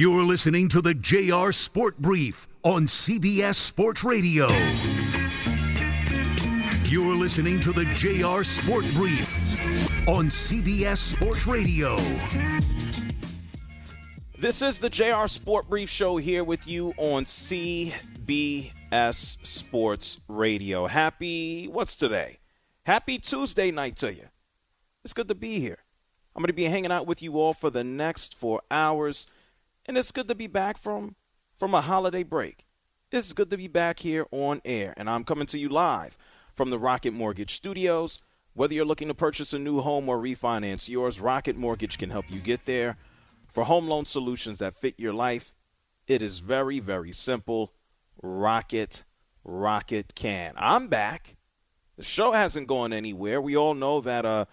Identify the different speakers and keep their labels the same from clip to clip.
Speaker 1: You're listening to the JR Sport Brief on CBS Sports Radio. You're listening to the JR Sport Brief on CBS Sports Radio.
Speaker 2: This is the JR Sport Brief Show here with you on CBS Sports Radio. Happy, what's today? Happy Tuesday night to you. It's good to be here. I'm going to be hanging out with you all for the next four hours, and it's good to be back from, from a holiday break. It's good to be back here on air, and I'm coming to you live from the Rocket Mortgage Studios. Whether you're looking to purchase a new home or refinance yours, Rocket Mortgage can help you get there. For home loan solutions that fit your life, it is very, very simple. Rocket, Rocket can. I'm back. The show hasn't gone anywhere. We all know that uh,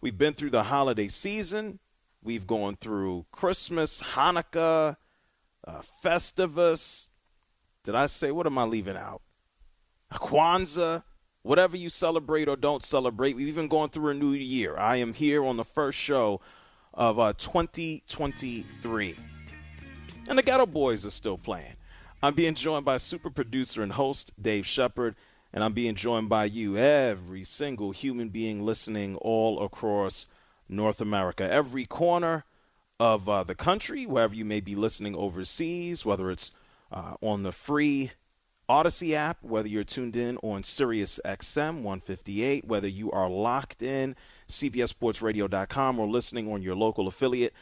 Speaker 2: we've been through the holiday season. We've gone through Christmas, Hanukkah, uh, Festivus. Did I say, what am I leaving out? Kwanzaa whatever you celebrate or don't celebrate. We've even gone through a new year. I am here on the first show of uh, 2023. And the Geto Boys are still playing. I'm being joined by super producer and host Dave Shepard, and I'm being joined by you, every single human being listening all across North America, every corner of uh, the country, wherever you may be listening overseas, whether it's uh, on the free Audacy app, whether you're tuned in on Sirius XM 158, whether you are locked in CBSSportsRadio.com or listening on your local affiliate,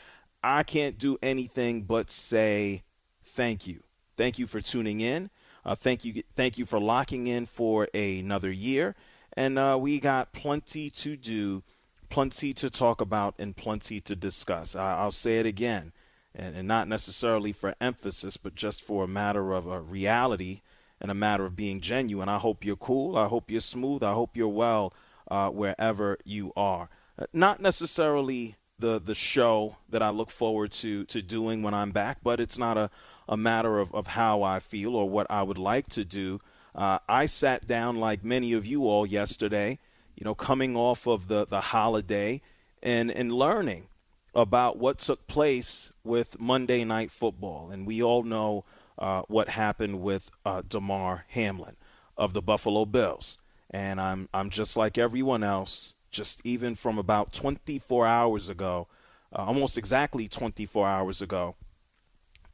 Speaker 2: I can't do anything but say thank you. Thank you for tuning in. Uh, thank you, thank you for locking in for another year, and uh, we got plenty to do, plenty to talk about, and plenty to discuss. I, will say it again, and, and, not necessarily for emphasis, but just for a matter of a reality and a matter of being genuine. I hope you're cool. I hope you're smooth. I hope you're well uh, wherever you are. Uh, not necessarily the the show that I look forward to to doing when I'm back, but it's not a, a matter of, of how I feel or what I would like to do. Uh, I sat down like many of you all yesterday, you know, coming off of the, the holiday and, and learning about what took place with Monday Night Football. And we all know uh, what happened with uh, Damar Hamlin of the Buffalo Bills. And I'm I'm just like everyone else, just even from about 24 hours ago, uh, almost exactly 24 hours ago,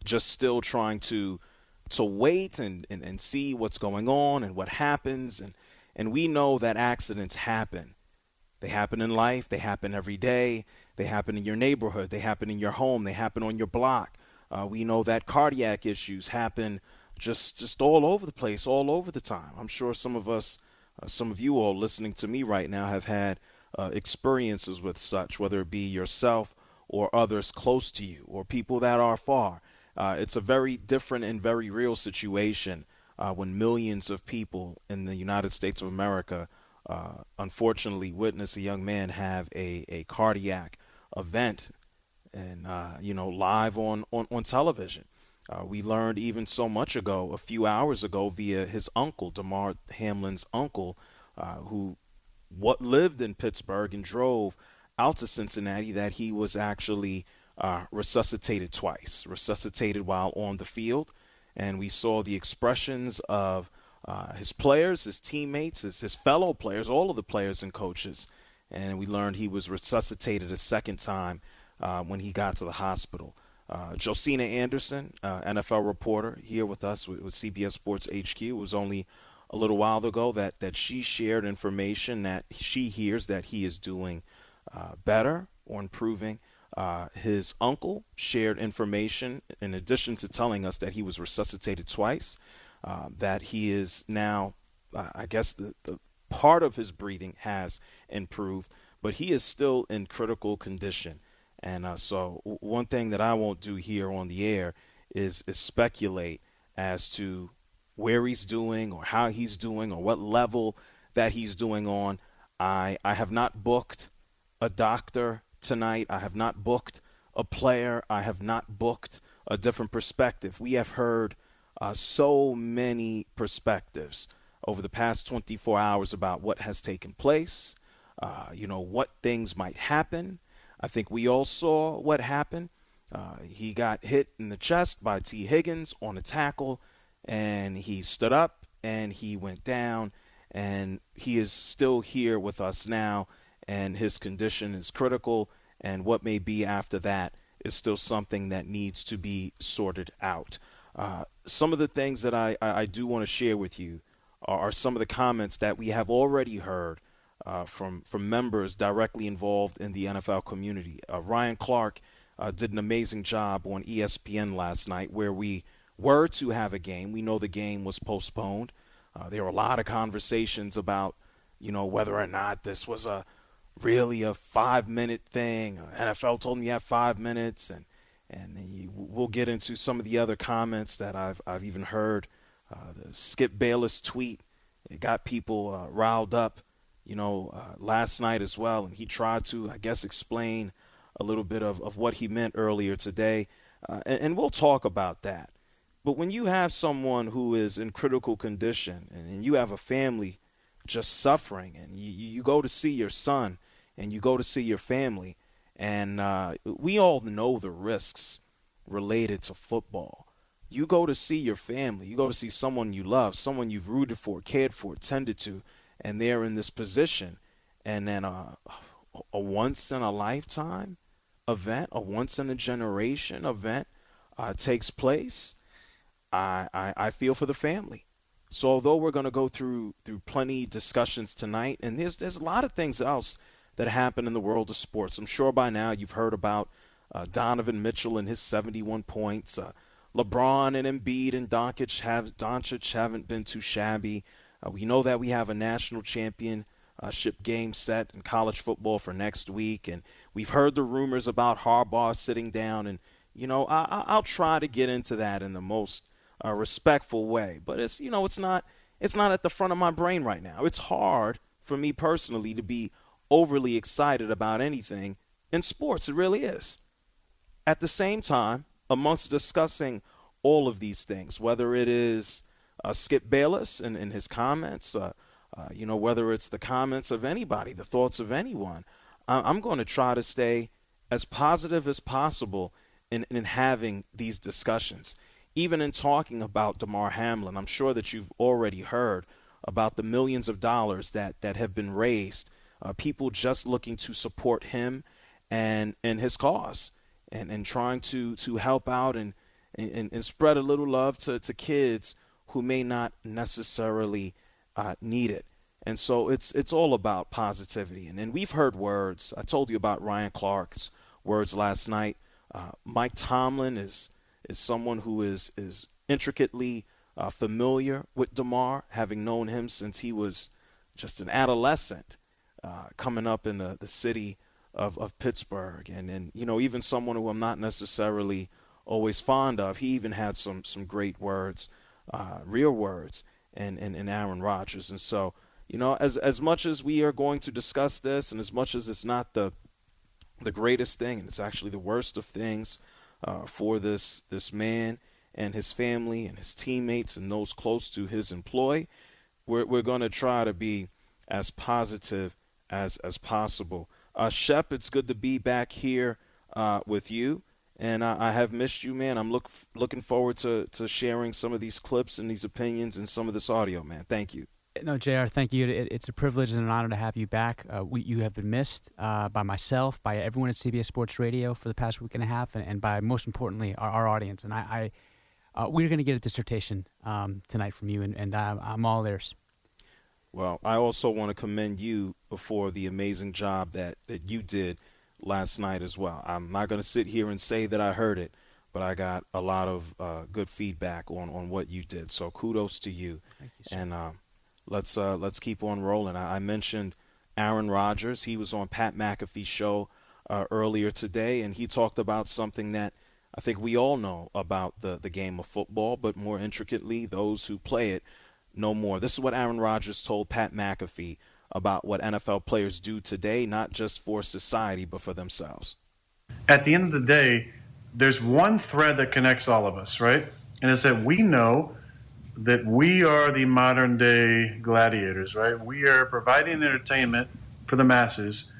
Speaker 2: just still trying to to wait and, and, and see what's going on and what happens and and we know that accidents happen. They happen in life, they happen every day, they happen in your neighborhood, they happen in your home, they happen on your block. Uh, we know that cardiac issues happen just just all over the place, all over the time. I'm sure some of us, uh, some of you all listening to me right now, have had uh, experiences with such, whether it be yourself or others close to you or people that are far. Uh, it's a very different and very real situation uh, when millions of people in the United States of America uh, unfortunately witness a young man have a, a cardiac event and uh, you know live on on, on television. Uh, we learned even so much ago, a few hours ago, via his uncle, Damar Hamlin's uncle, uh, who what lived in Pittsburgh and drove out to Cincinnati, that he was actually uh, resuscitated twice, resuscitated while on the field, and we saw the expressions of uh, his players, his teammates, his, his fellow players, all of the players and coaches, and we learned he was resuscitated a second time uh, when he got to the hospital. Uh, Josina Anderson, uh, NFL reporter, here with us with, with, CBS Sports HQ. It was only a little while ago that, that she shared information that she hears that he is doing uh, better or improving. Uh, his uncle shared information in addition to telling us that he was resuscitated twice, uh, that he is now, uh, I guess, the, the part of his breathing has improved, but he is still in critical condition. And uh, so, w- one thing that I won't do here on the air is, is speculate as to where he's doing or how he's doing or what level that he's doing on. I, I have not booked a doctor tonight. I have not booked a player. I have not booked a different perspective. We have heard uh, so many perspectives over the past 24 hours about what has taken place, uh, you know, what things might happen. I think we all saw what happened. Uh, he got hit in the chest by Tee Higgins on a tackle, and he stood up and he went down, and he is still here with us now, and his condition is critical, and what may be after that is still something that needs to be sorted out. Uh, some of the things that I, I, do want to share with you are, are, some of the comments that we have already heard uh, from from members directly involved in the NFL community. Uh, Ryan Clark uh, did an amazing job on ESPN last night, where we were to have a game. We know the game was postponed. Uh, there were a lot of conversations about, you know, whether or not this was a really a five minute thing. NFL told me you have five minutes, and and we'll get into some of the other comments that I've I've even heard. Uh, the Skip Bayless tweet it got people uh, riled up you know, uh, last night as well. And he tried to, I guess, explain a little bit of, of what he meant earlier today. Uh, and, and, we'll talk about that. But when you have someone who is in critical condition and, and you have a family just suffering, and you, you go to see your son and you go to see your family, and uh, we all know the risks related to football. You go to see your family, you go to see someone you love, someone you've rooted for, cared for, tended to, and they're in this position, and then a, a once in a lifetime event, a once in a generation event uh, takes place, I, I, I feel for the family. So although we're going to go through through plenty discussions tonight, and there's there's a lot of things else that happen in the world of sports. I'm sure by now you've heard about uh, Donovan Mitchell and his 71 points. Uh, LeBron and Embiid and Doncic have Doncic haven't been too shabby. Uh, we know that we have a national championship game set in college football for next week, and we've heard the rumors about Harbaugh sitting down. And you know, I, will try to get into that in the most uh, respectful way, but it's you know, it's not it's not at the front of my brain right now. It's hard for me personally to be overly excited about anything in sports. It really is. At the same time, amongst discussing all of these things, whether it is uh, Skip Bayless and, and his comments, uh, uh, you know, whether it's the comments of anybody, the thoughts of anyone, I'm going to try to stay as positive as possible in, in having these discussions. Even in talking about Damar Hamlin, I'm sure that you've already heard about the millions of dollars that, that have been raised, uh, people just looking to support him and, and his cause and, and trying to, to help out and, and, and spread a little love to, to kids who may not necessarily uh, need it. And so it's it's all about positivity. And, and we've heard words. I told you about Ryan Clark's words last night. Uh, Mike Tomlin is is someone who is is intricately uh, familiar with Damar, having known him since he was just an adolescent, uh, coming up in the, the city of, of Pittsburgh. And and you know even someone who I'm not necessarily always fond of. He even had some some great words uh, real words and, in, in Aaron Rodgers. And so, you know, as as much as we are going to discuss this, and as much as it's not the the greatest thing, and it's actually the worst of things uh, for this this man and his family and his teammates and those close to his employ. We're we're going to try to be as positive as as possible. Uh, Shep, it's good to be back here uh, with you, and I, I, have missed you, man. I'm look looking forward to to sharing some of these clips and these opinions and some of this audio, man. Thank you.
Speaker 3: No, Jr. Thank you. It, it's a privilege and an honor to have you back. Uh, we, you have been missed uh, by myself, by everyone at CBS Sports Radio for the past week and a half, and, and by most importantly our, our audience. And I, I uh, we're going to get a dissertation um, tonight from you, and, and I'm, I'm all ears.
Speaker 2: Well, I also want to commend you for the amazing job that, that you did last night as well. I'm not going to sit here and say that I heard it, but I got a lot of uh, good feedback on, on what you did. So kudos to you.
Speaker 3: you
Speaker 2: and uh, let's uh, let's keep on rolling. I, I, mentioned Aaron Rodgers. He was on Pat McAfee's show uh, earlier today, and he talked about something that I think we all know about the the game of football, but more intricately, those who play it know more. This is what Aaron Rodgers told Pat McAfee about what NFL players do today, not just for society, but for themselves.
Speaker 4: At the end of the day, there's one thread that connects all of us, right? And it's that we know that we are the modern day gladiators, right? We are providing entertainment for the masses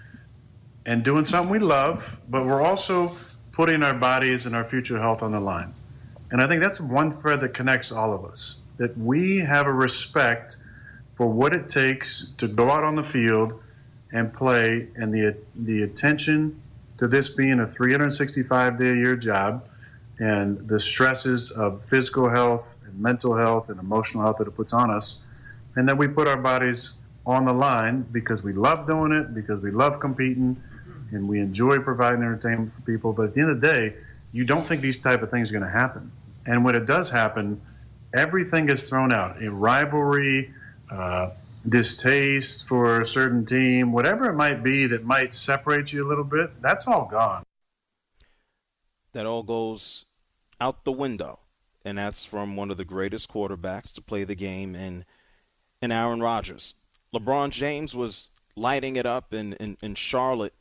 Speaker 4: and doing something we love, but we're also putting our bodies and our future health on the line. And I think that's one thread that connects all of us that we have a respect for what it takes to go out on the field and play, and the the attention to this being a 365 day a year job, and the stresses of physical health and mental health and emotional health that it puts on us, and that we put our bodies on the line because we love doing it, because we love competing, and we enjoy providing entertainment for people. But at the end of the day, you don't think these type of things are going to happen, and when it does happen, everything is thrown out. A rivalry uh, distaste for a certain team, whatever it might be that might separate you a little bit, that's all gone.
Speaker 2: That all goes out the window. And that's from one of the greatest quarterbacks to play the game in, in Aaron Rodgers. LeBron James was lighting it up in, in, in Charlotte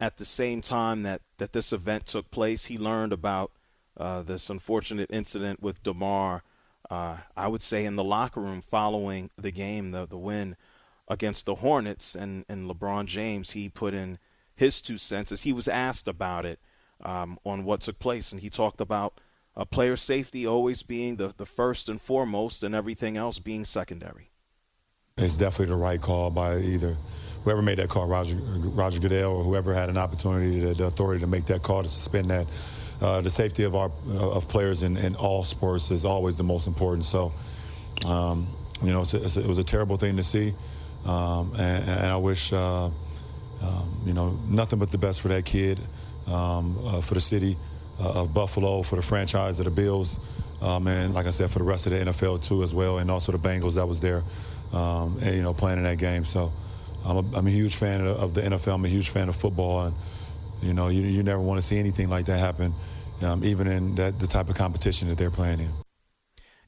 Speaker 2: at the same time that, that this event took place. He learned about uh, this unfortunate incident with Damar uh, I would say in the locker room following the game, the the win against the Hornets, and and LeBron James he put in his two cents as he was asked about it um, on what took place, and he talked about uh, player safety always being the the first and foremost, and everything else being secondary.
Speaker 5: It's definitely the right call by either whoever made that call, Roger Roger Goodell, or whoever had an opportunity, to, the authority to make that call to suspend that uh, the safety of our of players in, in, all sports is always the most important. So, um, you know, it's a, it was a terrible thing to see, um, and, and, I wish, uh, um, you know, nothing but the best for that kid, um, uh, for the city uh, of Buffalo, for the franchise of the Bills, um, and like I said, for the rest of the NFL too as well, and also the Bengals that was there, um, and you know, playing in that game. So. I'm a, I'm a huge fan of, of the NFL. I'm a huge fan of football, and you know, you, you never want to see anything like that happen, um, even in that, the type of competition that they're playing in.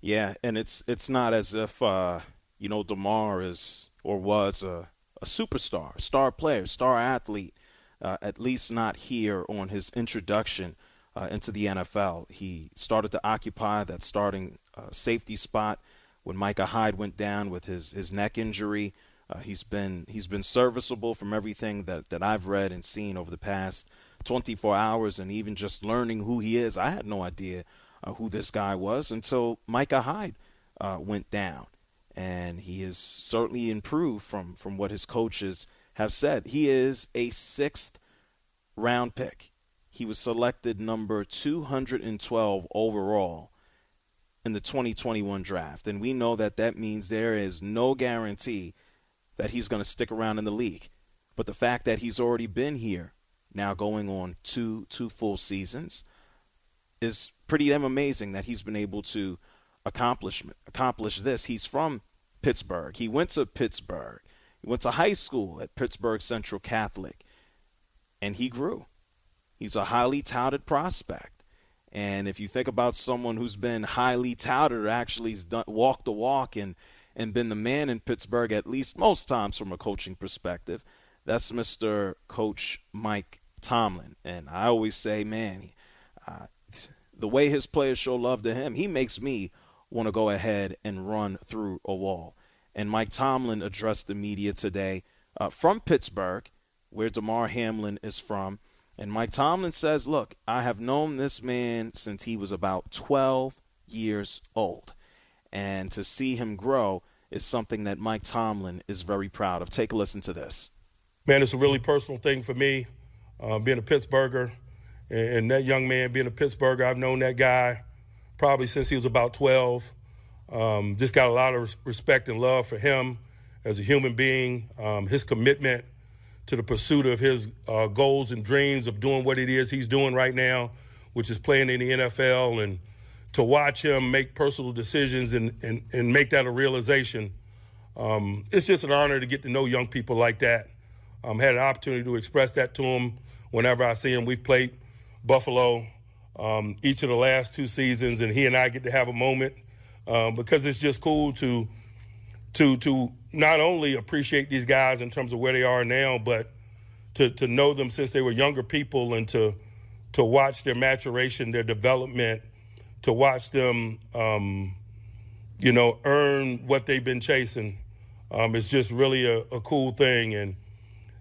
Speaker 2: Yeah, and it's it's not as if uh, you know Damar is or was a, a superstar, star player, star athlete. Uh, at least not here on his introduction uh, into the NFL. He started to occupy that starting uh, safety spot when Micah Hyde went down with his, his neck injury. Uh, he's been he's been serviceable from everything that, that I've read and seen over the past 24 hours, and even just learning who he is. I had no idea uh, who this guy was until Micah Hyde uh, went down, and he has certainly improved from from what his coaches have said. He is a sixth round pick. He was selected number 212 overall in the 2021 draft, and we know that that means there is no guarantee that he's going to stick around in the league. But the fact that he's already been here, now going on two two full seasons, is pretty damn amazing that he's been able to accomplish accomplish this. He's from Pittsburgh. He went to Pittsburgh. He went to high school at Pittsburgh Central Catholic, and he grew. He's a highly touted prospect. And if you think about someone who's been highly touted or actually walked the walk and and been the man in Pittsburgh at least most times from a coaching perspective. That's Mr. Coach Mike Tomlin. And I always say, man, uh, the way his players show love to him, he makes me want to go ahead and run through a wall. And Mike Tomlin addressed the media today uh, from Pittsburgh, where Damar Hamlin is from. And Mike Tomlin says, Look, I have known this man since he was about 12 years old. And to see him grow is something that Mike Tomlin is very proud of. Take a listen to this.
Speaker 6: Man, it's a really personal thing for me, uh, being a Pittsburgher. And, and that young man being a Pittsburgher, I've known that guy probably since he was about 12. Um, just got a lot of respect and love for him as a human being, um, his commitment to the pursuit of his uh, goals and dreams of doing what it is he's doing right now, which is playing in the NFL. And to watch him make personal decisions and, and, and make that a realization, um, it's just an honor to get to know young people like that. Um, had an opportunity to express that to him whenever I see him. We've played Buffalo um, each of the last two seasons, and he and I get to have a moment um, because it's just cool to to to not only appreciate these guys in terms of where they are now, but to to know them since they were younger people and to to watch their maturation, their development, to watch them, um, you know, earn what they've been chasing. Um, it's just really a, a cool thing, and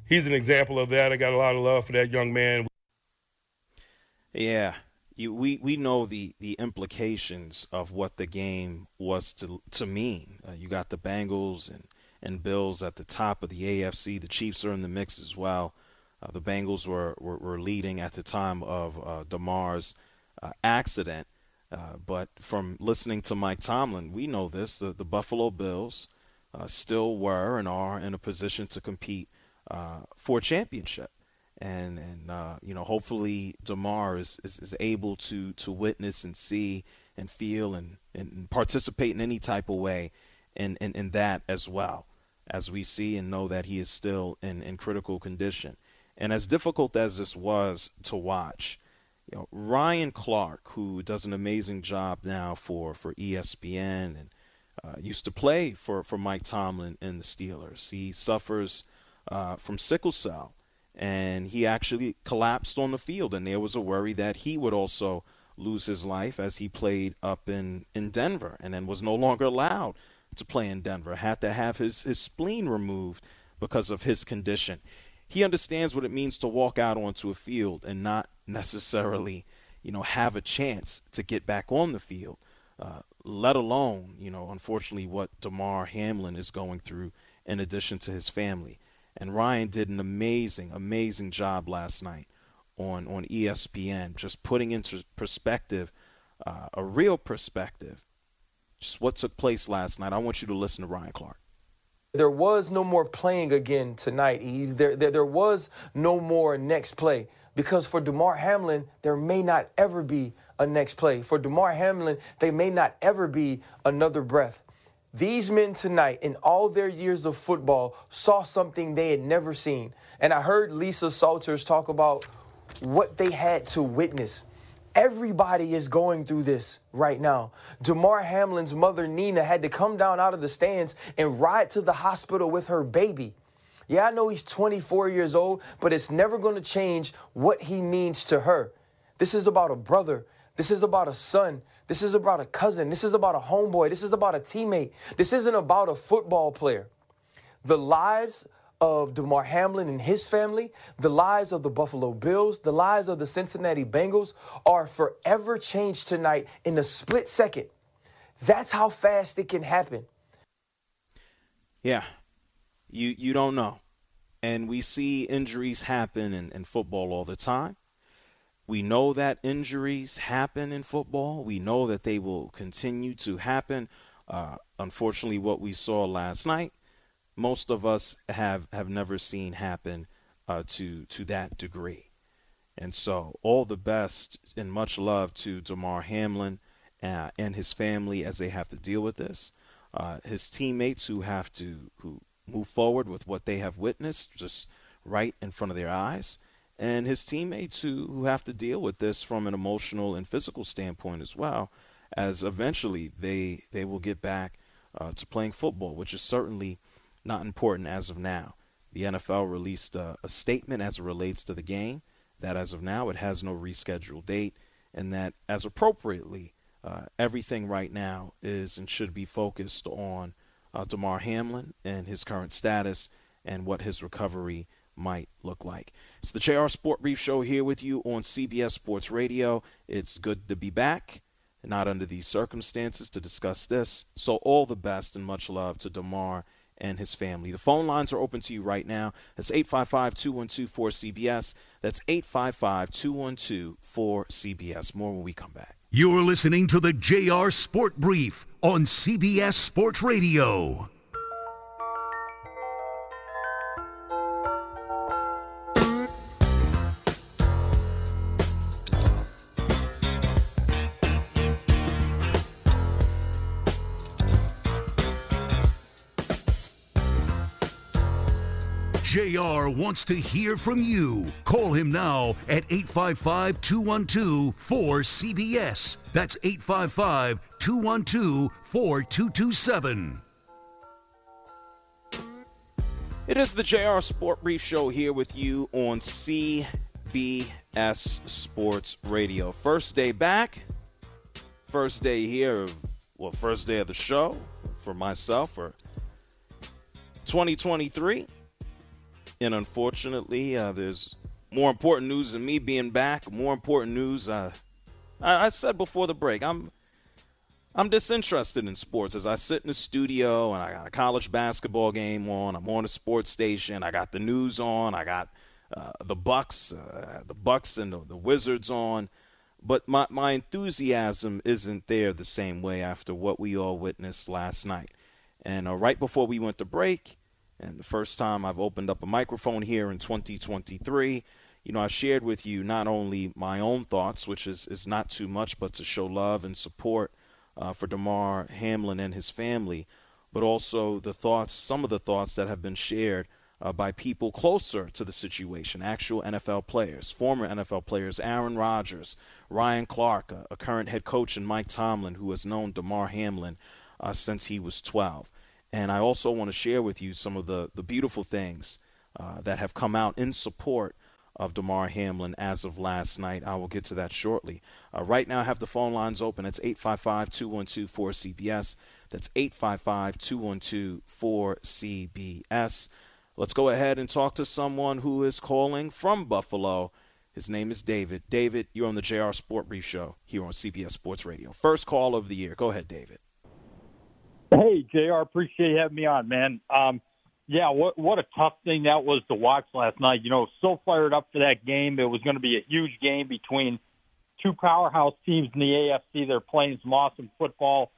Speaker 6: he's an example of that. I got a lot of love for that young man.
Speaker 2: Yeah, you, we we know the the implications of what the game was to to mean. Uh, you got the Bengals and and Bills at the top of the AFC. The Chiefs are in the mix as well. Uh, the Bengals were, were, were leading at the time of uh, Damar's uh, accident. Uh, but from listening to Mike Tomlin, we know this: the, the Buffalo Bills uh, still were and are in a position to compete for a championship and and uh, you know hopefully Damar is, is, is able to to witness and see and feel and, and participate in any type of way in, in, in that as well as we see and know that he is still in, in critical condition. And as difficult as this was to watch, you know, Ryan Clark, who does an amazing job now for, for ESPN and uh, used to play for, for Mike Tomlin and the Steelers. He suffers uh, from sickle cell and he actually collapsed on the field and there was a worry that he would also lose his life as he played up in, in Denver and then was no longer allowed to play in Denver had to have his, his spleen removed because of his condition he understands what it means to walk out onto a field and not necessarily you know have a chance to get back on the field uh, let alone you know unfortunately what Damar Hamlin is going through in addition to his family and Ryan did an amazing, amazing job last night on, on ESPN, just putting into perspective, uh, a real perspective, just what took place last night. I want you to listen to Ryan Clark.
Speaker 7: There was no more playing again tonight, Eve. There, there, there was no more next play because for Damar Hamlin, there may not ever be a next play. For Damar Hamlin, they may not ever be another breath. These men tonight, in all their years of football, saw something they had never seen. And I heard Lisa Salters talk about what they had to witness. Everybody is going through this right now. Damar Hamlin's mother, Nina, had to come down out of the stands and ride to the hospital with her baby. Yeah, I know he's 24 years old, but it's never going to change what he means to her. This is about a brother. This is about a son. This is about a cousin. This is about a homeboy. This is about a teammate. This isn't about a football player. The lives of Damar Hamlin and his family, the lives of the Buffalo Bills, the lives of the Cincinnati Bengals are forever changed tonight in a split second. That's how fast it can happen.
Speaker 2: Yeah. You you don't know. And we see injuries happen in, in football all the time. We know that injuries happen in football. We know that they will continue to happen. Uh, unfortunately, what we saw last night, most of us have, have never seen happen uh, to to that degree. And so, all the best and much love to Damar Hamlin uh, and his family as they have to deal with this. Uh, his teammates who have to who move forward with what they have witnessed just right in front of their eyes and his teammates who, who have to deal with this from an emotional and physical standpoint as well, as eventually they they will get back uh, to playing football, which is certainly not important as of now. The NFL released a, a statement as it relates to the game, that as of now it has no rescheduled date, and that as appropriately, uh, everything right now is and should be focused on uh, Damar Hamlin and his current status and what his recovery might look like. It's the JR Sport Brief Show here with you on CBS Sports Radio. It's good to be back, not under these circumstances, to discuss this. So, all the best and much love to Damar and his family. The phone lines are open to you right now. That's 855 212 4CBS. That's 855 212 4CBS. More when we come back.
Speaker 1: You're listening to the JR Sport Brief on CBS Sports Radio. JR wants to hear from you. Call him now at 855 212 4CBS. That's 855 212 4227.
Speaker 2: It is the JR Sport Brief Show here with you on CBS Sports Radio. First day back, first day here well, first day of the show for myself for 2023. And unfortunately, uh, there's more important news than me being back. More important news. Uh, I, I, said before the break, I'm I'm disinterested in sports as I sit in the studio and I got a college basketball game on. I'm on a sports station. I got the news on. I got uh, the Bucks, uh, the Bucks and the, the Wizards on. But my, my enthusiasm isn't there the same way after what we all witnessed last night. And uh, right before we went to break, and the first time I've opened up a microphone here in 2023, you know, I shared with you not only my own thoughts, which is, is not too much, but to show love and support uh, for Damar Hamlin and his family, but also the thoughts, some of the thoughts that have been shared uh, by people closer to the situation, actual NFL players, former NFL players, Aaron Rodgers, Ryan Clark, a, a current head coach, and Mike Tomlin, who has known Damar Hamlin uh, since he was 12. And I also want to share with you some of the, the beautiful things uh, that have come out in support of Damar Hamlin as of last night. I will get to that shortly. Uh, right now, I have the phone lines open. It's 855 212 4CBS. That's 855 212 4CBS. Let's go ahead and talk to someone who is calling from Buffalo. His name is David. David, you're on the JR Sport Brief Show here on CBS Sports Radio. First call of the year. Go ahead, David.
Speaker 8: Hey, Jr. Appreciate you having me on, man. Um, yeah, what what a tough thing that was to watch last night. You know, so fired up for that game. It was going to be a huge game between two powerhouse teams in the AFC. They're playing some awesome football,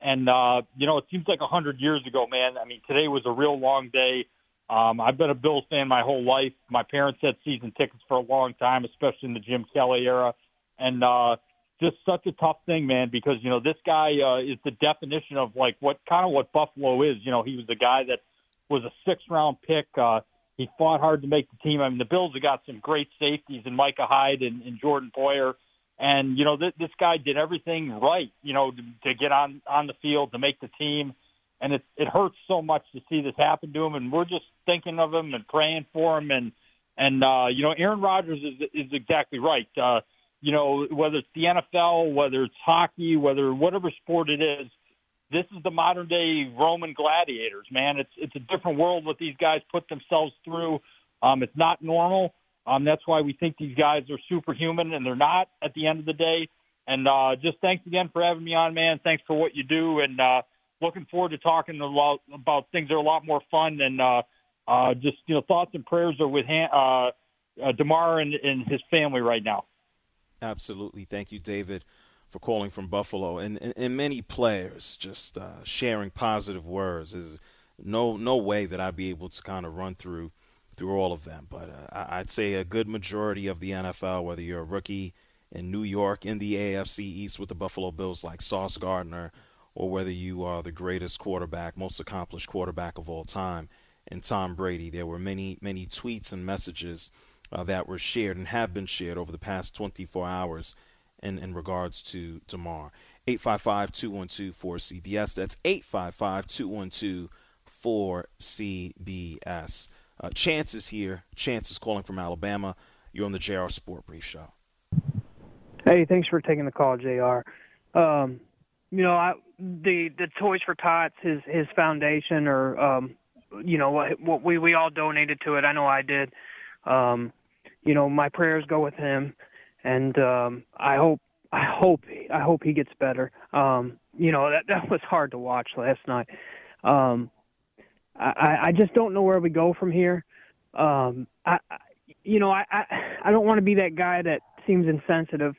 Speaker 8: and uh, you know, it seems like a hundred years ago, man. I mean, today was a real long day. Um, I've been a Bills fan my whole life. My parents had season tickets for a long time, especially in the Jim Kelly era, and uh, just such a tough thing, man, because you know this guy uh, is the definition of like what kind of what Buffalo is. You know, he was the guy that was a sixth round pick. Uh, he fought hard to make the team. I mean, the Bills have got some great safeties in Micah Hyde and, and Jordan Poyer, and you know th- this guy did everything right. You know, to, to get on on the field to make the team, and it it hurts so much to see this happen to him. And we're just thinking of him and praying for him. And and uh, you know, Aaron Rodgers is is exactly right. Uh, you know, whether it's the NFL, whether it's hockey, whether whatever sport it is, this is the modern day Roman gladiators, man. It's it's a different world what these guys put themselves through. Um, it's not normal. Um, that's why we think these guys are superhuman, and they're not at the end of the day. And uh, just thanks again for having me on, man. Thanks for what you do, and uh, looking forward to talking a lot about things that are a lot more fun. And uh, uh, just you know, thoughts and prayers are with Han- uh, uh, Damar and, and his family right now.
Speaker 2: Absolutely. Thank you, David, for calling from Buffalo. And, and, and many players just uh, sharing positive words. is no no way that I'd be able to kind of run through through all of them. But uh, I'd say a good majority of the NFL, whether you're a rookie in New York in the AFC East with the Buffalo Bills like Sauce Gardner, or whether you are the greatest quarterback, most accomplished quarterback of all time in Tom Brady, there were many, many tweets and messages – uh, that were shared and have been shared over the past 24 hours in, in regards to Damar. 855-212-4CBS. That's 855-212-4CBS. Uh, Chance is here. Chance is calling from Alabama. You're on the JR Sport Brief Show.
Speaker 9: Hey, thanks for taking the call, Jr. Um, you know, I, the the Toys for Tots, his his foundation, or um, you know what, what we we all donated to it. I know I did. Um, you know, my prayers go with him, and um, I hope I hope I hope he gets better. Um, you know, that that was hard to watch last night. Um, I I just don't know where we go from here. Um, I, I you know I I, I don't want to be that guy that seems insensitive,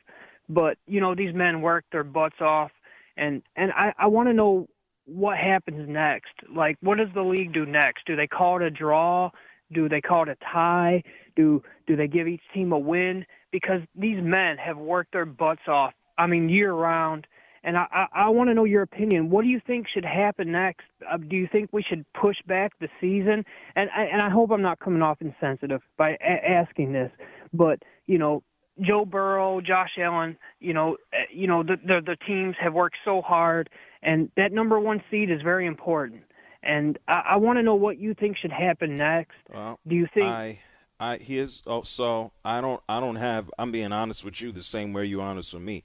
Speaker 9: but you know these men work their butts off, and and I I want to know what happens next. Like, what does the league do next? Do they call it a draw? Do they call it a tie? Do do they give each team a win? Because these men have worked their butts off. I mean, year round. And I, I, I want to know your opinion. What do you think should happen next? Uh, do you think we should push back the season? And and I hope I'm not coming off insensitive by a- asking this, but you know, Joe Burrow, Josh Allen, you know, uh, you know the, the the teams have worked so hard, and that number one seed is very important. And I, I want to know what you think should happen next.
Speaker 2: Well,
Speaker 9: do you think?
Speaker 2: I, I here's oh so I don't I don't have I'm being honest with you the same way you're honest with me.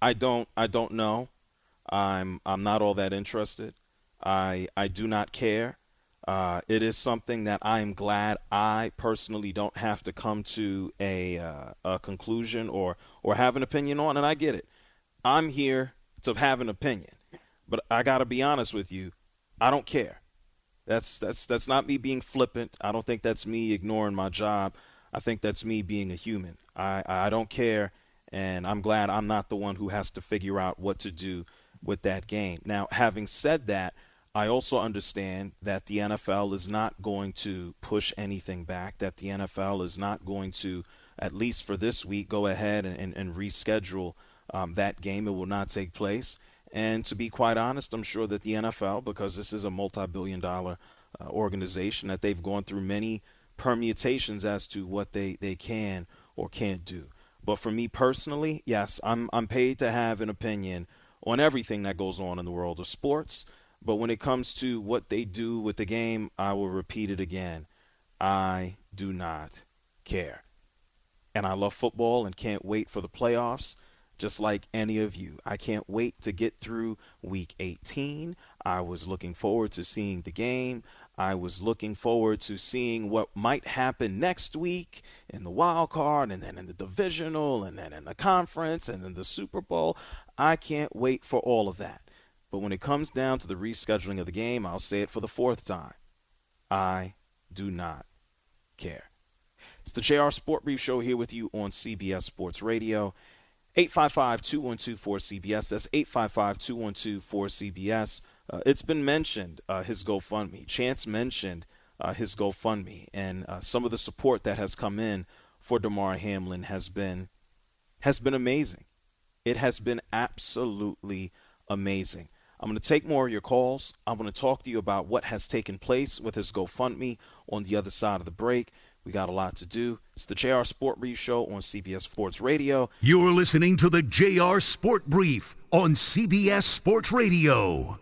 Speaker 2: I don't I don't know. I'm I'm not all that interested. I I do not care. Uh, it is something that I am glad I personally don't have to come to a uh, a conclusion or or have an opinion on, and I get it. I'm here to have an opinion, but I got to be honest with you. I don't care. That's that's that's not me being flippant. I don't think that's me ignoring my job. I think that's me being a human. I I don't care, and I'm glad I'm not the one who has to figure out what to do with that game. Now, having said that, I also understand that the NFL is not going to push anything back. That the NFL is not going to, at least for this week, go ahead and, and, and reschedule um, that game. It will not take place. And to be quite honest, I'm sure that the NFL, because this is a multi billion dollar uh, organization, that they've gone through many permutations as to what they, they can or can't do. But for me personally, yes, I'm, I'm paid to have an opinion on everything that goes on in the world of sports. But when it comes to what they do with the game, I will repeat it again. I do not care. And I love football and can't wait for the playoffs just like any of you. I can't wait to get through week 18. I was looking forward to seeing the game. I was looking forward to seeing what might happen next week in the wild card and then in the divisional and then in the conference and then the Super Bowl. I can't wait for all of that. But when it comes down to the rescheduling of the game, I'll say it for the fourth time. I do not care. It's the JR Sport Brief Show here with you on CBS Sports Radio. 855 212 4CBS. That's 855 212 4CBS. Uh, it's been mentioned, uh, his GoFundMe. Chance mentioned uh, his GoFundMe, and uh, some of the support that has come in for Damar Hamlin has been has been amazing. It has been absolutely amazing. I'm going to take more of your calls. I'm going to talk to you about what has taken place with his GoFundMe on the other side of the break. We got a lot to do. It's the JR Sport Brief Show on CBS Sports Radio.
Speaker 1: You're listening to the JR Sport Brief on CBS Sports Radio.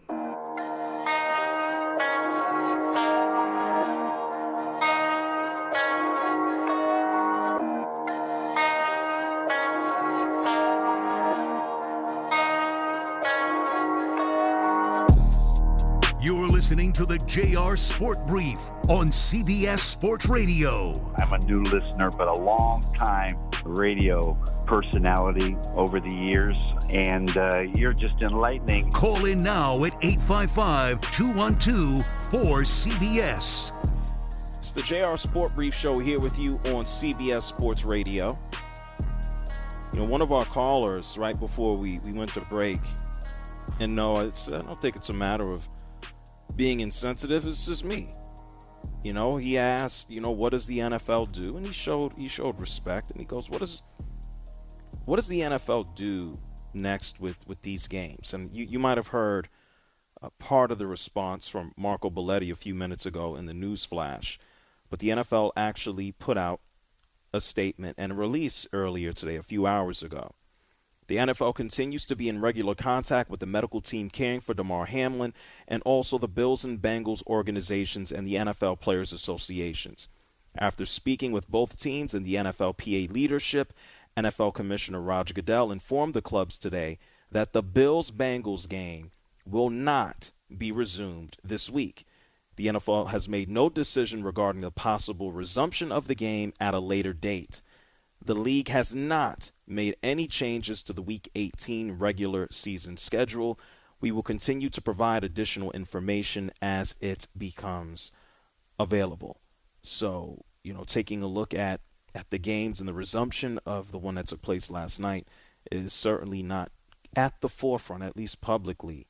Speaker 1: To the JR Sport Brief on CBS Sports Radio.
Speaker 10: I'm a new listener, but a long time radio personality over the years, and uh, you're just enlightening.
Speaker 1: Call in now at 855 212 4CBS.
Speaker 2: It's the JR Sport Brief Show here with you on CBS Sports Radio. You know, one of our callers right before we, we went to break, and no, it's I don't think it's a matter of being insensitive. It's just me. You know, he asked, you know, what does the NFL do? And he showed he showed respect, and he goes, what does what does the NFL do next with with these games? And you you might have heard a part of the response from Marco Belletti a few minutes ago in the news flash, but the NFL actually put out a statement and a release earlier today, a few hours ago. The NFL continues to be in regular contact with the medical team caring for Damar Hamlin and also the Bills and Bengals organizations and the NFL Players Associations. After speaking with both teams and the NFLPA leadership, NFL Commissioner Roger Goodell informed the clubs today that the Bills Bengals game will not be resumed this week. The NFL has made no decision regarding the possible resumption of the game at a later date. The league has not made any changes to the Week 18 regular season schedule. We will continue to provide additional information as it becomes available. So, you know, taking a look at, at the games and the resumption of the one that took place last night is certainly not at the forefront, at least publicly,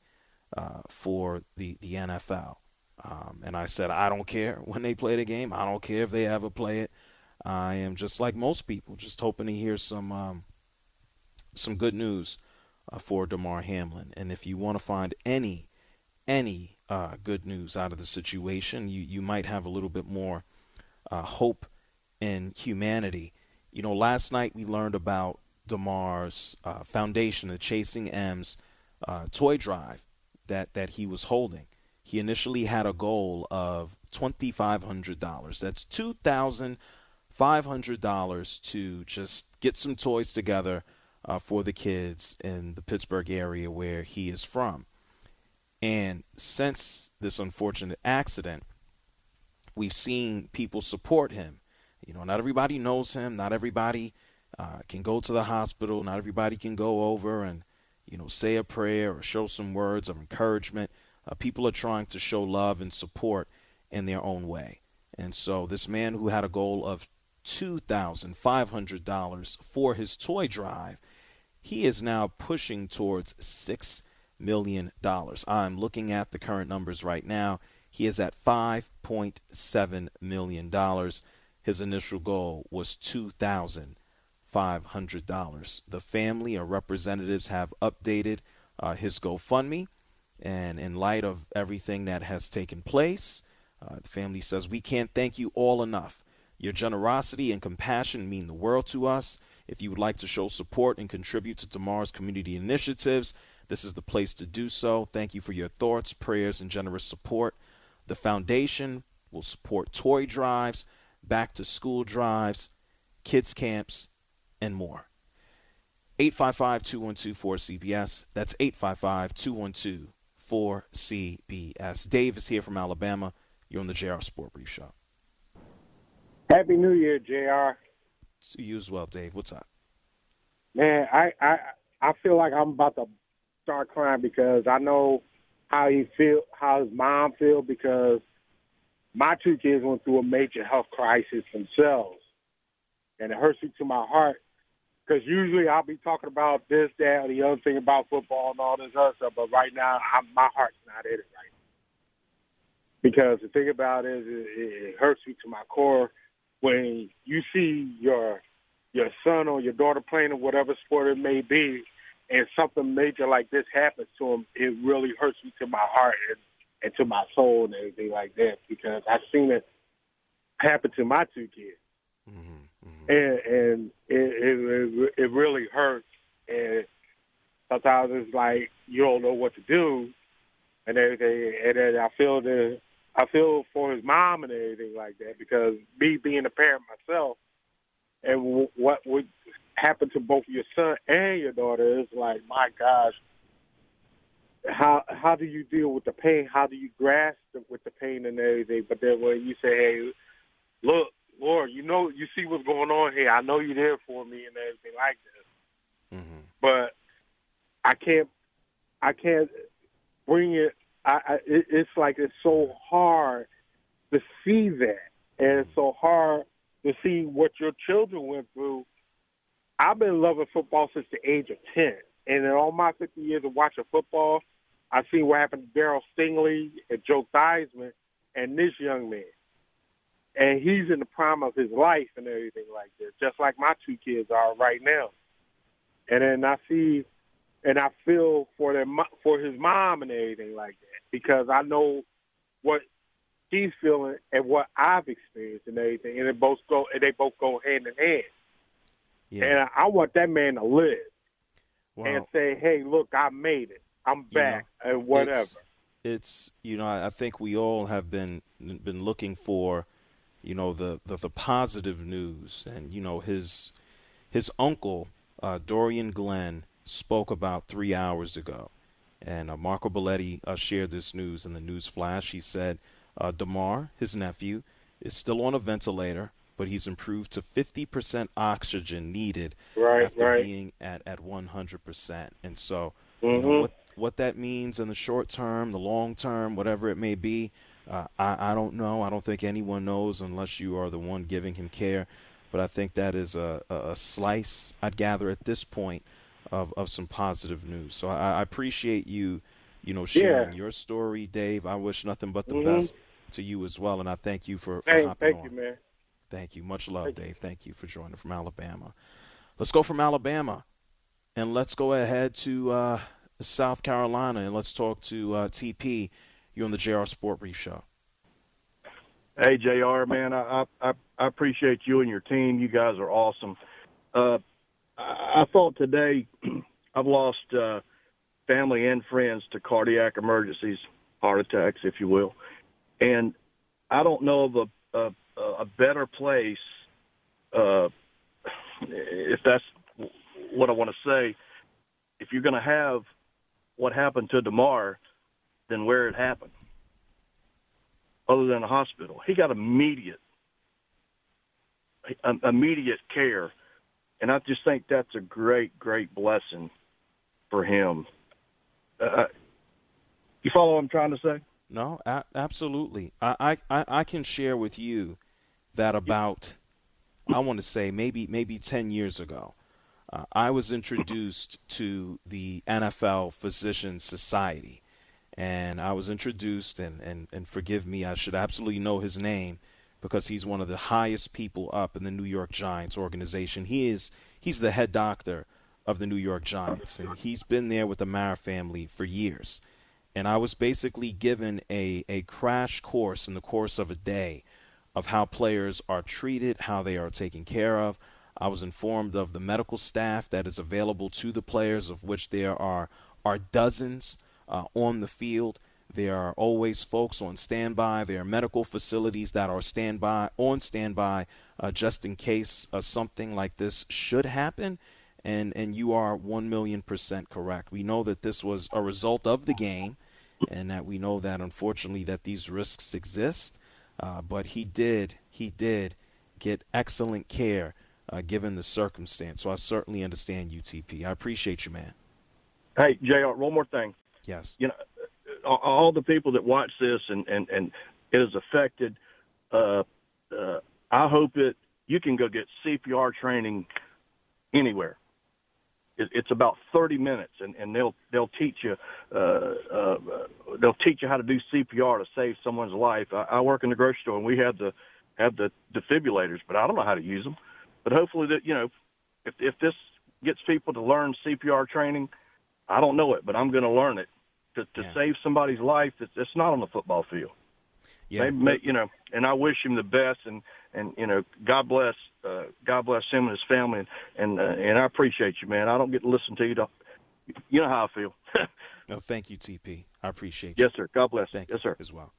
Speaker 2: uh, for the, the NFL. Um, and I said, I don't care when they play the game. I don't care if they ever play it. I am just like most people, just hoping to hear some um, some good news uh, for Damar Hamlin. And if you want to find any any uh, good news out of the situation, you you might have a little bit more uh, hope in humanity. You know, last night we learned about Damar's uh, foundation, the Chasing M's uh, toy drive that that he was holding. He initially had a goal of twenty five hundred dollars. That's two thousand. dollars $500 to just get some toys together uh, for the kids in the Pittsburgh area where he is from. And since this unfortunate accident, we've seen people support him. You know, not everybody knows him, not everybody uh, can go to the hospital, not everybody can go over and, you know, say a prayer or show some words of encouragement. Uh, people are trying to show love and support in their own way. And so this man who had a goal of $2,500 for his toy drive, he is now pushing towards $6 million. I'm looking at the current numbers right now. He is at $5.7 million. His initial goal was $2,500. The family or representatives have updated uh, his GoFundMe. And in light of everything that has taken place, uh, the family says, We can't thank you all enough. Your generosity and compassion mean the world to us. If you would like to show support and contribute to Damar's community initiatives, this is the place to do so. Thank you for your thoughts, prayers, and generous support. The foundation will support toy drives, back to school drives, kids camps, and more. 855 212 4CBS. That's 855 212 4CBS. Dave is here from Alabama. You're on the JR Sport Brief Show.
Speaker 11: Happy New Year, Jr.
Speaker 2: To you as well, Dave. What's up?
Speaker 11: Man, I I I feel like I'm about to start crying because I know how he feel, how his mom feel because my two kids went through a major health crisis themselves, and it hurts me to my heart because usually I'll be talking about this, that, or the other thing about football and all this other stuff, but right now I'm, my heart's not in it right now. Because the thing about it is, it, it hurts me to my core when you see your your son or your daughter playing in whatever sport it may be, and something major like this happens to them, it really hurts me to my heart and, and to my soul and everything like that because I've seen it happen to my two kids, mm-hmm, mm-hmm. and and it, it it really hurts. And sometimes it's like you don't know what to do, and everything. And then I feel the I feel for his mom and everything like that because me being a parent myself, and w- what would happen to both your son and your daughter is like, my gosh, how how do you deal with the pain? How do you grasp with the pain and everything? But then when you say, hey, look, Lord, you know, you see what's going on here. I know you're there for me and everything like this. Mm-hmm. But I can't, I can't bring it I, I it, it's like it's so hard to see that, and it's so hard to see what your children went through. I've been loving football since the age of ten, and in all my 50 years of watching football, I've seen what happened to Darryl Stingley and Joe Theismann and this young man. And he's in the prime of his life and everything like this, just like my two kids are right now. And then I see, and I feel for their for his mom and everything like that because I know what he's feeling and what I've experienced and everything, and they both go and they both go hand in hand. Yeah. And I want that man to live and say, "Hey, look, I made it. I'm back, you know, and whatever."
Speaker 2: It's, it's, you know, I think we all have been been looking for, you know the, the, the positive news, and you know his his uncle uh, Dorian Glenn spoke about three hours ago, and uh, Marco Belletti uh, shared this news in the news flash. He said uh, Damar, his nephew, is still on a ventilator, but he's improved to 50% oxygen needed
Speaker 11: right,
Speaker 2: after
Speaker 11: right.
Speaker 2: being at at 100%. And so,
Speaker 11: mm-hmm.
Speaker 2: you know, what what that means in the short term, the long term, whatever it may be, uh, I, I don't know. I don't think anyone knows unless you are the one giving him care. But I think that is a, a slice, I'd gather at this point, of, of some positive news. So I, I appreciate you, you know, sharing
Speaker 11: Yeah.
Speaker 2: your story, Dave. I wish nothing but the
Speaker 11: Mhm.
Speaker 2: best to you as well, and I thank you for, for
Speaker 11: Hey,
Speaker 2: hopping
Speaker 11: thank
Speaker 2: on.
Speaker 11: you, man.
Speaker 2: Thank you. Much love, Dave. Thank you for joining from Alabama. Let's go from Alabama, and let's go ahead to uh, South Carolina, and let's talk to uh, TP. You're on the JR Sport Brief Show.
Speaker 12: Hey Jr. Man, I, I I appreciate you and your team. You guys are awesome. Uh, I, thought today I've lost uh, family and friends to cardiac emergencies, heart attacks, if you will, and I don't know of a a, a better place, uh, if that's what I want to say. If you're going to have what happened to Damar, than where it happened other than a hospital. He got immediate immediate care, and I just think that's a great, great blessing for him. Uh, you follow what I'm trying to say?
Speaker 2: No, absolutely. I, I, I can share with you that about, I want to say maybe maybe ten years ago, uh, I was introduced to the NFL Physicians Society, and I was introduced and, and, and forgive me, I should absolutely know his name because he's one of the highest people up in the New York Giants organization. He is he's the head doctor of the New York Giants, and he's been there with the Mara family for years. And I was basically given a, a crash course in the course of a day of how players are treated, how they are taken care of. I was informed of the medical staff that is available to the players, of which there are are dozens uh, on the field. There are always folks on standby. There are medical facilities that are standby on standby uh, just in case uh, something like this should happen. And and you are one million percent correct. We know that this was a result of the game, and that we know that unfortunately that these risks exist. Uh, but he did he did get excellent care uh, given the circumstance. So I certainly understand UTP. I appreciate you, man.
Speaker 12: Hey, Jr. One more thing.
Speaker 2: Yes.
Speaker 12: You know, all- the people that watch this and and and it has affected. Uh, uh, I hope it. You can go get CPR training anywhere. It, it's about thirty minutes, and and they'll they'll teach you. Uh, uh, they'll teach you how to do CPR to save someone's life. I, I work in the grocery store, and we have the have the defibrillators, but I don't know how to use them. But hopefully, that you know, if if this gets people to learn CPR training, I don't know it, but I'm going to learn it to, to save somebody's life. It's, it's not on the football field.
Speaker 2: Yeah,
Speaker 12: may, you know, and I wish him the best, and and you know, God bless, uh, God bless him and his family, and and, uh, and I appreciate you, man. I don't get to listen to you. To, you know how I feel.
Speaker 2: No, thank you, TP. I appreciate you.
Speaker 12: yes, sir. God bless.
Speaker 2: Thank
Speaker 12: yes,
Speaker 2: you
Speaker 12: sir.
Speaker 2: as well.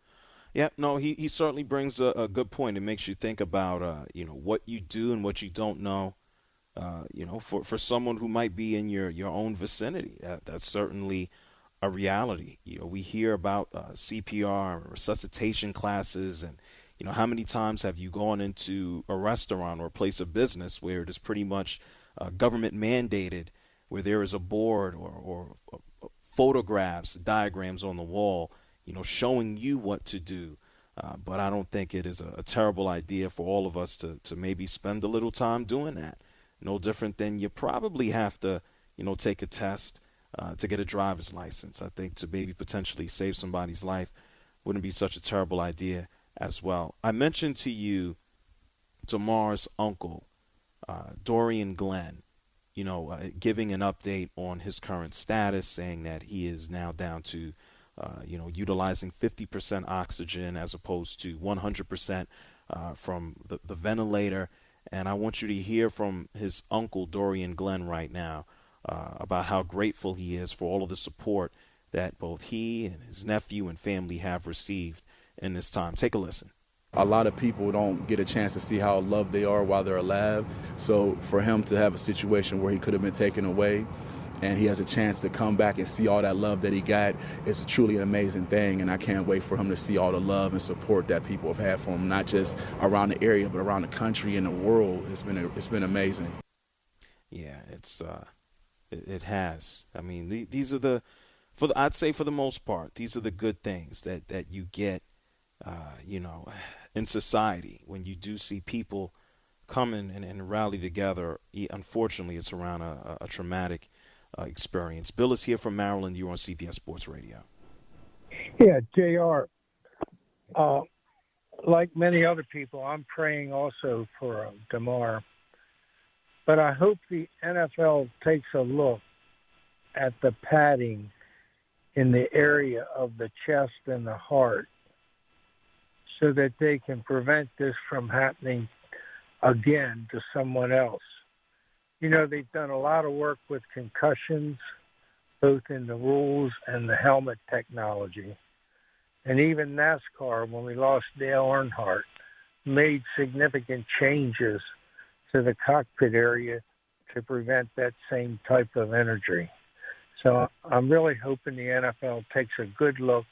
Speaker 2: Yeah, no, he, he certainly brings a, a good point. It makes you think about uh, you know what you do and what you don't know. Uh, you know, for for someone who might be in your your own vicinity, that, that's certainly a reality. You know, we hear about uh, CPR, resuscitation classes, and you know how many times have you gone into a restaurant or a place of business where it is pretty much uh, government mandated, where there is a board or or uh, photographs, diagrams on the wall, you know, showing you what to do. Uh, but I don't think it is a, a terrible idea for all of us to, to maybe spend a little time doing that. No different than you probably have to, you know, take a test uh, to get a driver's license. I think to maybe potentially save somebody's life wouldn't be such a terrible idea as well. I mentioned to you Damar's uncle, uh, Dorian Glenn, you know, uh, giving an update on his current status, saying that he is now down to, uh, you know, utilizing 50% oxygen as opposed to 100% uh, from the, the ventilator. And I want you to hear from his uncle, Dorian Glenn, right now uh, about how grateful he is for all of the support that both he and his nephew and family have received in this time. Take a listen.
Speaker 13: A lot of people don't get a chance to see how loved they are while they're alive. So for him to have a situation where he could have been taken away and he has a chance to come back and see all that love that he got is truly an amazing thing. And I can't wait for him to see all the love and support that people have had for him, not just around the area, but around the country and the world. It's been, a, it's been amazing.
Speaker 2: Yeah, it's uh, it, has. I mean, the, these are the, for the, I'd say for the most part, these are the good things that that you get, uh, you know, in society when you do see people come in and, and rally together. Unfortunately, it's around a, a traumatic uh, experience. Bill is here from Maryland. You're on CBS Sports Radio.
Speaker 14: Yeah, Jr. Uh, like many other people, I'm praying also for uh, Damar. But I hope the NFL takes a look at the padding in the area of the chest and the heart so that they can prevent this from happening again to someone else. You know, they've done a lot of work with concussions, both in the rules and the helmet technology. And even NASCAR, when we lost Dale Earnhardt, made significant changes to the cockpit area to prevent that same type of injury. So I'm really hoping the NFL takes a good look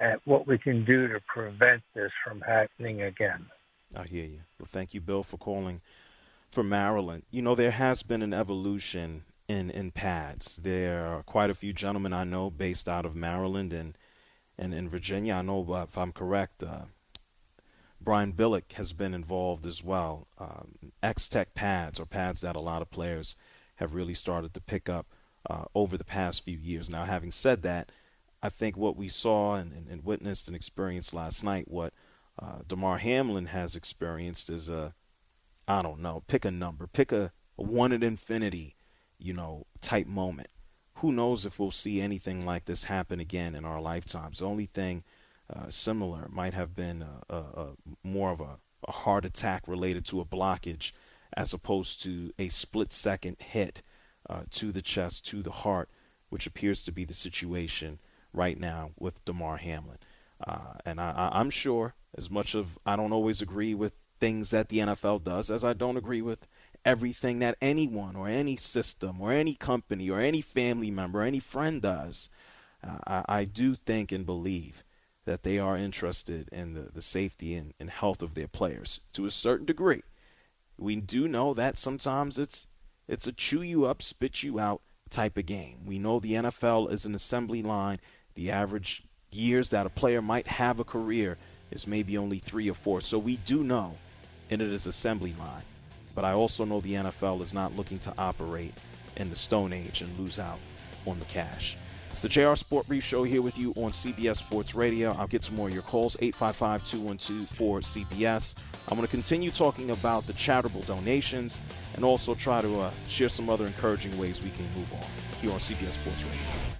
Speaker 14: at what we can do to prevent this from happening again.
Speaker 2: I hear you. Well, thank you, Bill, for calling for Maryland. You know, there has been an evolution in, in pads. There are quite a few gentlemen I know based out of Maryland and and in Virginia. I know, uh, if I'm correct, uh, Brian Billick has been involved as well. Um, X-Tech pads or pads that a lot of players have really started to pick up uh, over the past few years. Now, having said that, I think what we saw and, and, and witnessed and experienced last night, what uh, Damar Hamlin has experienced is a, I don't know, pick a number, pick a, a one at infinity, you know, type moment. Who knows if we'll see anything like this happen again in our lifetimes? The only thing uh, similar might have been a, a, a more of a, a heart attack related to a blockage as opposed to a split second hit uh, to the chest, to the heart, which appears to be the situation right now with Damar Hamlin. Uh, and I, am sure, as much of I don't always agree with things that the NFL does, as I don't agree with everything that anyone or any system or any company or any family member or any friend does, uh, I, I, do think and believe that they are interested in the, the safety and, and health of their players to a certain degree. We do know that sometimes it's it's a chew you up, spit you out type of game. We know the NFL is an assembly line. The average years that a player might have a career is maybe only three or four. So we do know, and it is assembly line. But I also know the NFL is not looking to operate in the Stone Age and lose out on the cash. It's the JR Sport Brief Show here with you on CBS Sports Radio. I'll get to more of your calls, 855 212 4CBS. I'm going to continue talking about the charitable donations and also try to uh, share some other encouraging ways we can move on here on CBS Sports Radio.